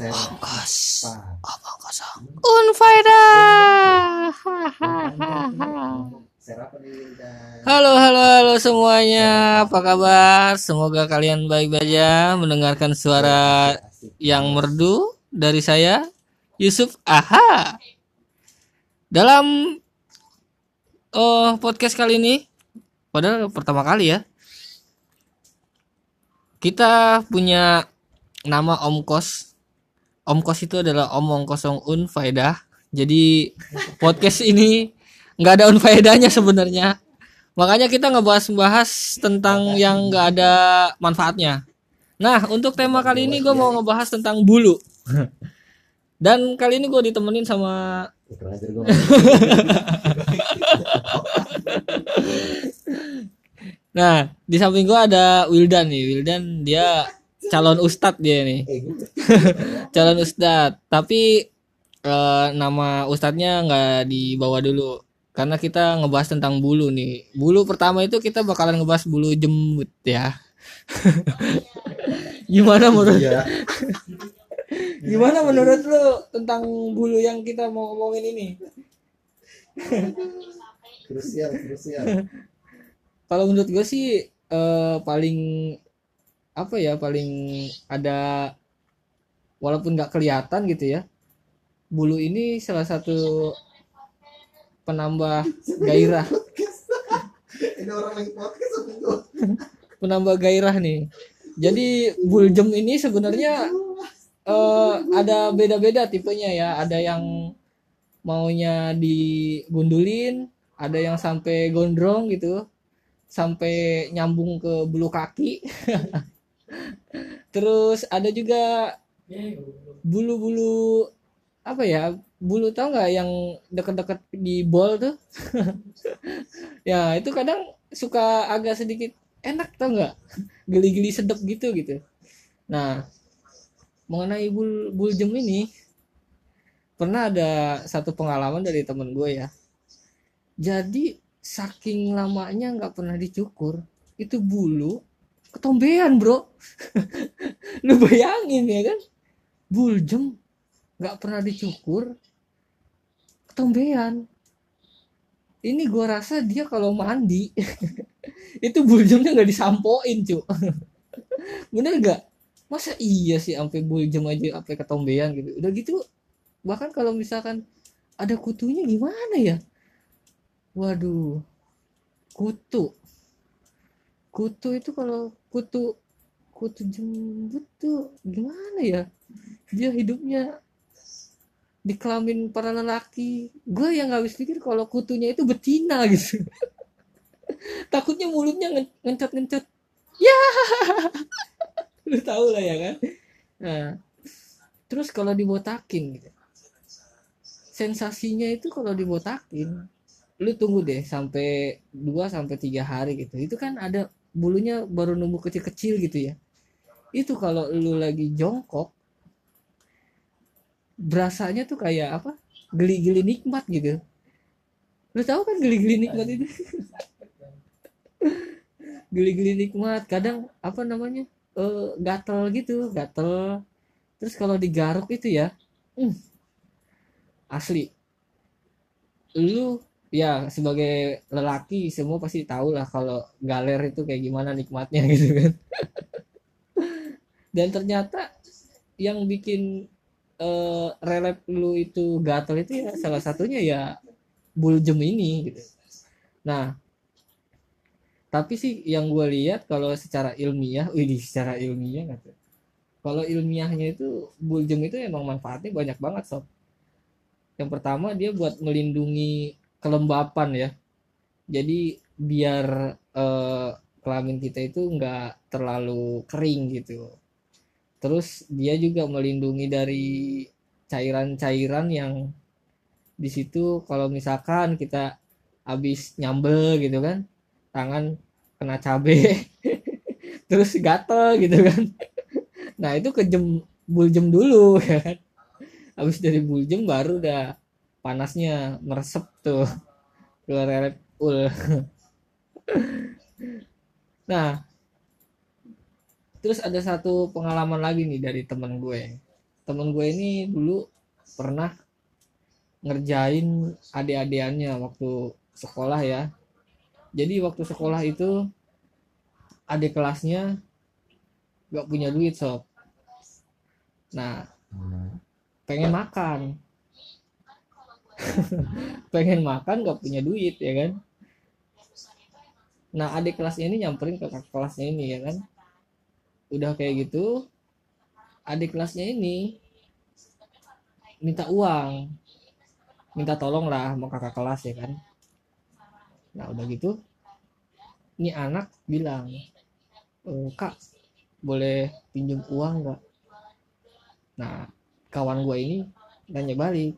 Ongkos. Omong kosong. Unfaedah. Halo, halo, halo semuanya. Apa kabar? Semoga kalian baik-baik aja mendengarkan suara yang merdu dari saya, Yusuf Aha. Dalam oh, podcast kali ini, padahal pertama kali ya, kita punya nama Om Kos. Om Kos itu adalah omong kosong unfaedah. Jadi podcast ini nggak ada unfaedahnya sebenarnya. Makanya kita ngebahas-bahas tentang yang nggak ada manfaatnya. Nah, untuk tema kali ini gue mau ngebahas tentang bulu. Dan kali ini gue ditemenin sama Nah, di samping gue ada Wildan nih. Wildan dia calon ustadz dia nih. calon ustadz. Tapi eh, nama ustadznya nggak dibawa dulu. Karena kita ngebahas tentang bulu nih. Bulu pertama itu kita bakalan ngebahas bulu jembut ya. Gimana menurut Iya. Gimana menurut lu tentang bulu yang kita mau ngomongin ini? Krusial, krusial. Kalau menurut gue sih eh, paling apa ya paling ada walaupun nggak kelihatan gitu ya bulu ini salah satu penambah gairah. Ini orang lagi podcast apa itu? penambah gairah nih. Jadi buljem ini sebenarnya eh, ada beda-beda tipenya ya. Ada yang maunya digundulin ada yang sampai gondrong gitu sampai nyambung ke bulu kaki terus ada juga bulu-bulu apa ya bulu tau nggak yang deket-deket di bol tuh? Ya itu kadang suka agak sedikit enak tau nggak? Geli-geli sedep gitu gitu. Nah mengenai bul buljem ini pernah ada satu pengalaman dari temen gue ya. Jadi saking lamanya nggak pernah dicukur itu bulu ketombean bro lu bayangin ya kan? Buljem nggak pernah dicukur ketombean. Ini gua rasa dia kalau mandi itu buljemnya nggak disampoin cu. Bener nggak? Masa iya sih sampai buljem aja sampai ketombean gitu? Udah gitu bahkan kalau misalkan ada kutunya gimana ya? Waduh kutu. Kutu itu kalau kutu kutu jembut tuh gimana ya? Dia hidupnya di kelamin para lelaki. Gue yang nggak habis pikir kalau kutunya itu betina gitu. Takutnya mulutnya nge- ngencet-ngencet. Ya! Lu tahu lah ya kan? Nah terus kalau dibotakin gitu. Sensasinya itu kalau dibotakin lu tunggu deh sampai 2 sampai tiga hari gitu. Itu kan ada bulunya baru numbuh kecil-kecil gitu ya itu kalau lu lagi jongkok berasanya tuh kayak apa? Geli-geli nikmat gitu. Lu tahu kan geli-geli nikmat itu? Geli-geli nikmat kadang apa namanya eh gatel gitu gatel. Terus kalau digaruk itu ya hmm, asli. Lu ya sebagai lelaki semua pasti tahu lah kalau galer itu kayak gimana nikmatnya gitu kan dan ternyata yang bikin eh, relap lu itu gatel itu ya salah satunya ya buljem ini gitu nah tapi sih yang gue lihat kalau secara ilmiah, wih secara ilmiah tuh? Kalau ilmiahnya itu buljem itu emang manfaatnya banyak banget sob. Yang pertama dia buat melindungi kelembapan ya. Jadi biar eh, kelamin kita itu nggak terlalu kering gitu. Terus dia juga melindungi dari cairan-cairan yang di situ kalau misalkan kita habis nyambel gitu kan tangan kena cabe terus gatel gitu kan. Nah itu kejem buljem dulu ya kan. Habis dari buljem baru udah panasnya meresep tuh keluar ul. Nah terus ada satu pengalaman lagi nih dari temen gue. Temen gue ini dulu pernah ngerjain adik-adiannya waktu sekolah ya. Jadi waktu sekolah itu adik kelasnya gak punya duit sob. Nah pengen makan. Pengen makan gak punya duit ya kan? Nah adik kelasnya ini nyamperin ke kakak kelasnya ini ya kan udah kayak gitu adik kelasnya ini minta uang. Minta tolong lah mau kakak kelas ya kan? Nah udah gitu ini anak bilang "E, kak boleh pinjam uang nggak? Nah kawan gue ini nanya balik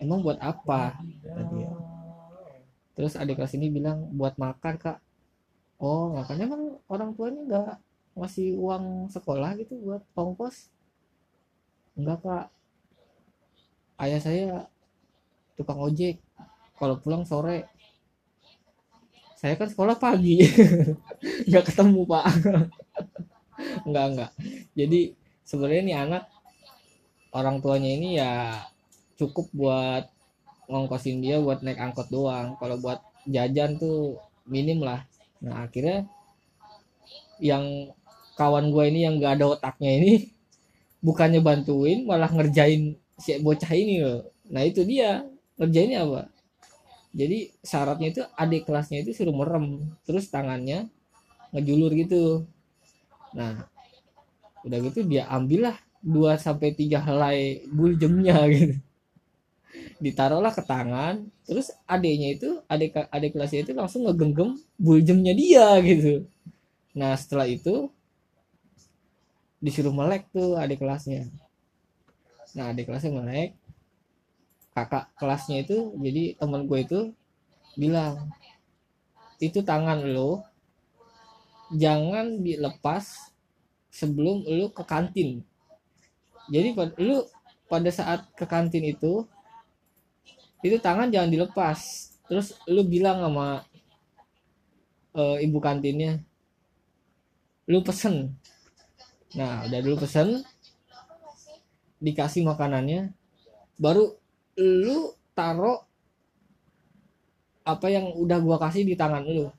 emang buat apa? tadi ya. terus adik kelas ini bilang buat makan kak. Oh makanya emang orang tuanya nggak ngasih uang sekolah gitu buat ongkos enggak kak. Ayah saya tukang ojek. Kalau pulang sore. Saya kan sekolah pagi. Nggak ketemu pak. Enggak enggak. Jadi sebenarnya ini anak orang tuanya ini ya cukup buat ngongkosin dia buat naik angkot doang. Kalau buat jajan tuh minim lah. Nah akhirnya yang kawan gue ini yang gak ada otaknya ini bukannya bantuin malah ngerjain si bocah ini loh nah itu dia. Ngerjainnya apa? Jadi syaratnya itu adik kelasnya itu suruh merem terus tangannya ngejulur gitu. Nah udah gitu dia ambillah 2 sampai 3 helai buljemnya gitu. Ditaruhlah ke tangan terus adiknya itu adik adik kelasnya itu langsung ngegenggam buljemnya dia gitu. Nah setelah itu disuruh melek tuh adik kelasnya. Nah adik kelasnya melek. Kakak kelasnya itu jadi teman gue itu bilang itu tangan lo jangan dilepas sebelum lu ke kantin. Jadi lu pada saat ke kantin itu itu tangan jangan dilepas. Terus lu bilang sama eh, ibu kantinnya lu pesen nah udah dulu pesen. Dikasih makanannya. Baru lu taruh apa yang udah gua kasih di tangan lu.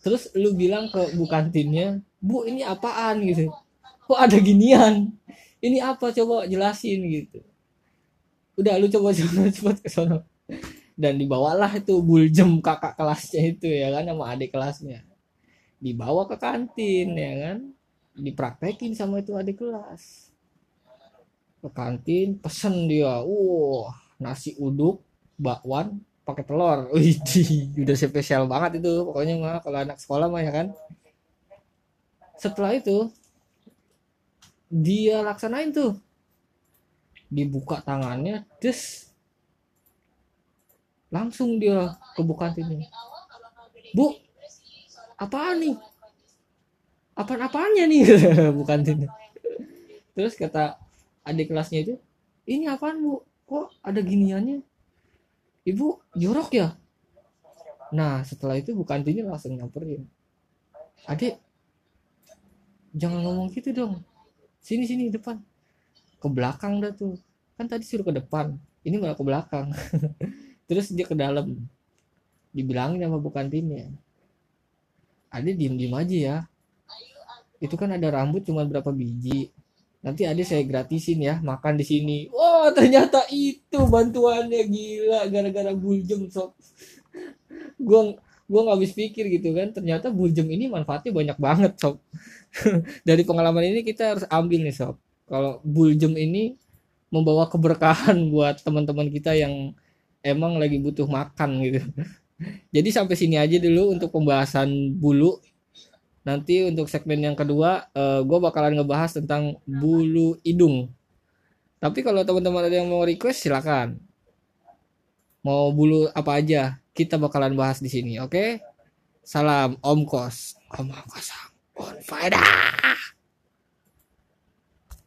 Terus lu bilang ke bu kantinnya bu ini apaan? gitu. Kok ada ginian? Ini apa? Coba jelasin gitu. Udah lu coba coba cepet ke sono dan dibawalah itu buljem kakak kelasnya itu ya kan sama adik kelasnya. Dibawa ke kantin ya kan dipraktekin sama itu adik kelas. Ke kantin pesen dia. Wah nasi uduk bakwan pakai telur. Wih, udah spesial banget itu. Pokoknya mah kalau anak sekolah mah ya kan. Setelah itu dia laksanain tuh. Dibuka tangannya des. Langsung dia ke kantinnya bu apaan nih apaan apaannya nih? Bu kantinnya terus kata adik kelasnya itu ini apaan bu? Kok ada giniannya? Ibu jorok ya? Nah setelah itu bu kantinnya langsung nyamperin. Adik jangan ngomong gitu dong. Sini sini depan. Ke belakang dah tuh. Kan tadi suruh ke depan. Ini malah ke belakang. Terus dia ke dalam. Dibilangin sama bu kantinnya adik diem diem aja ya itu kan ada rambut cuma berapa biji. Nanti adik saya gratisin ya makan di sini. Wah ternyata itu bantuannya gila gara-gara buljem sob. Gua gua nggak habis pikir gitu kan. Ternyata buljem ini manfaatnya banyak banget sob. Dari pengalaman ini kita harus ambil nih sob. Kalau buljem ini membawa keberkahan buat teman-teman kita yang emang lagi butuh makan gitu. Jadi sampai sini aja dulu untuk pembahasan bulu nanti untuk segmen yang kedua gue bakalan ngebahas tentang bulu hidung. Tapi kalau teman-teman ada yang mau request silakan. Mau bulu apa aja kita bakalan bahas di sini oke? Salam om kos. Om kosong on faedah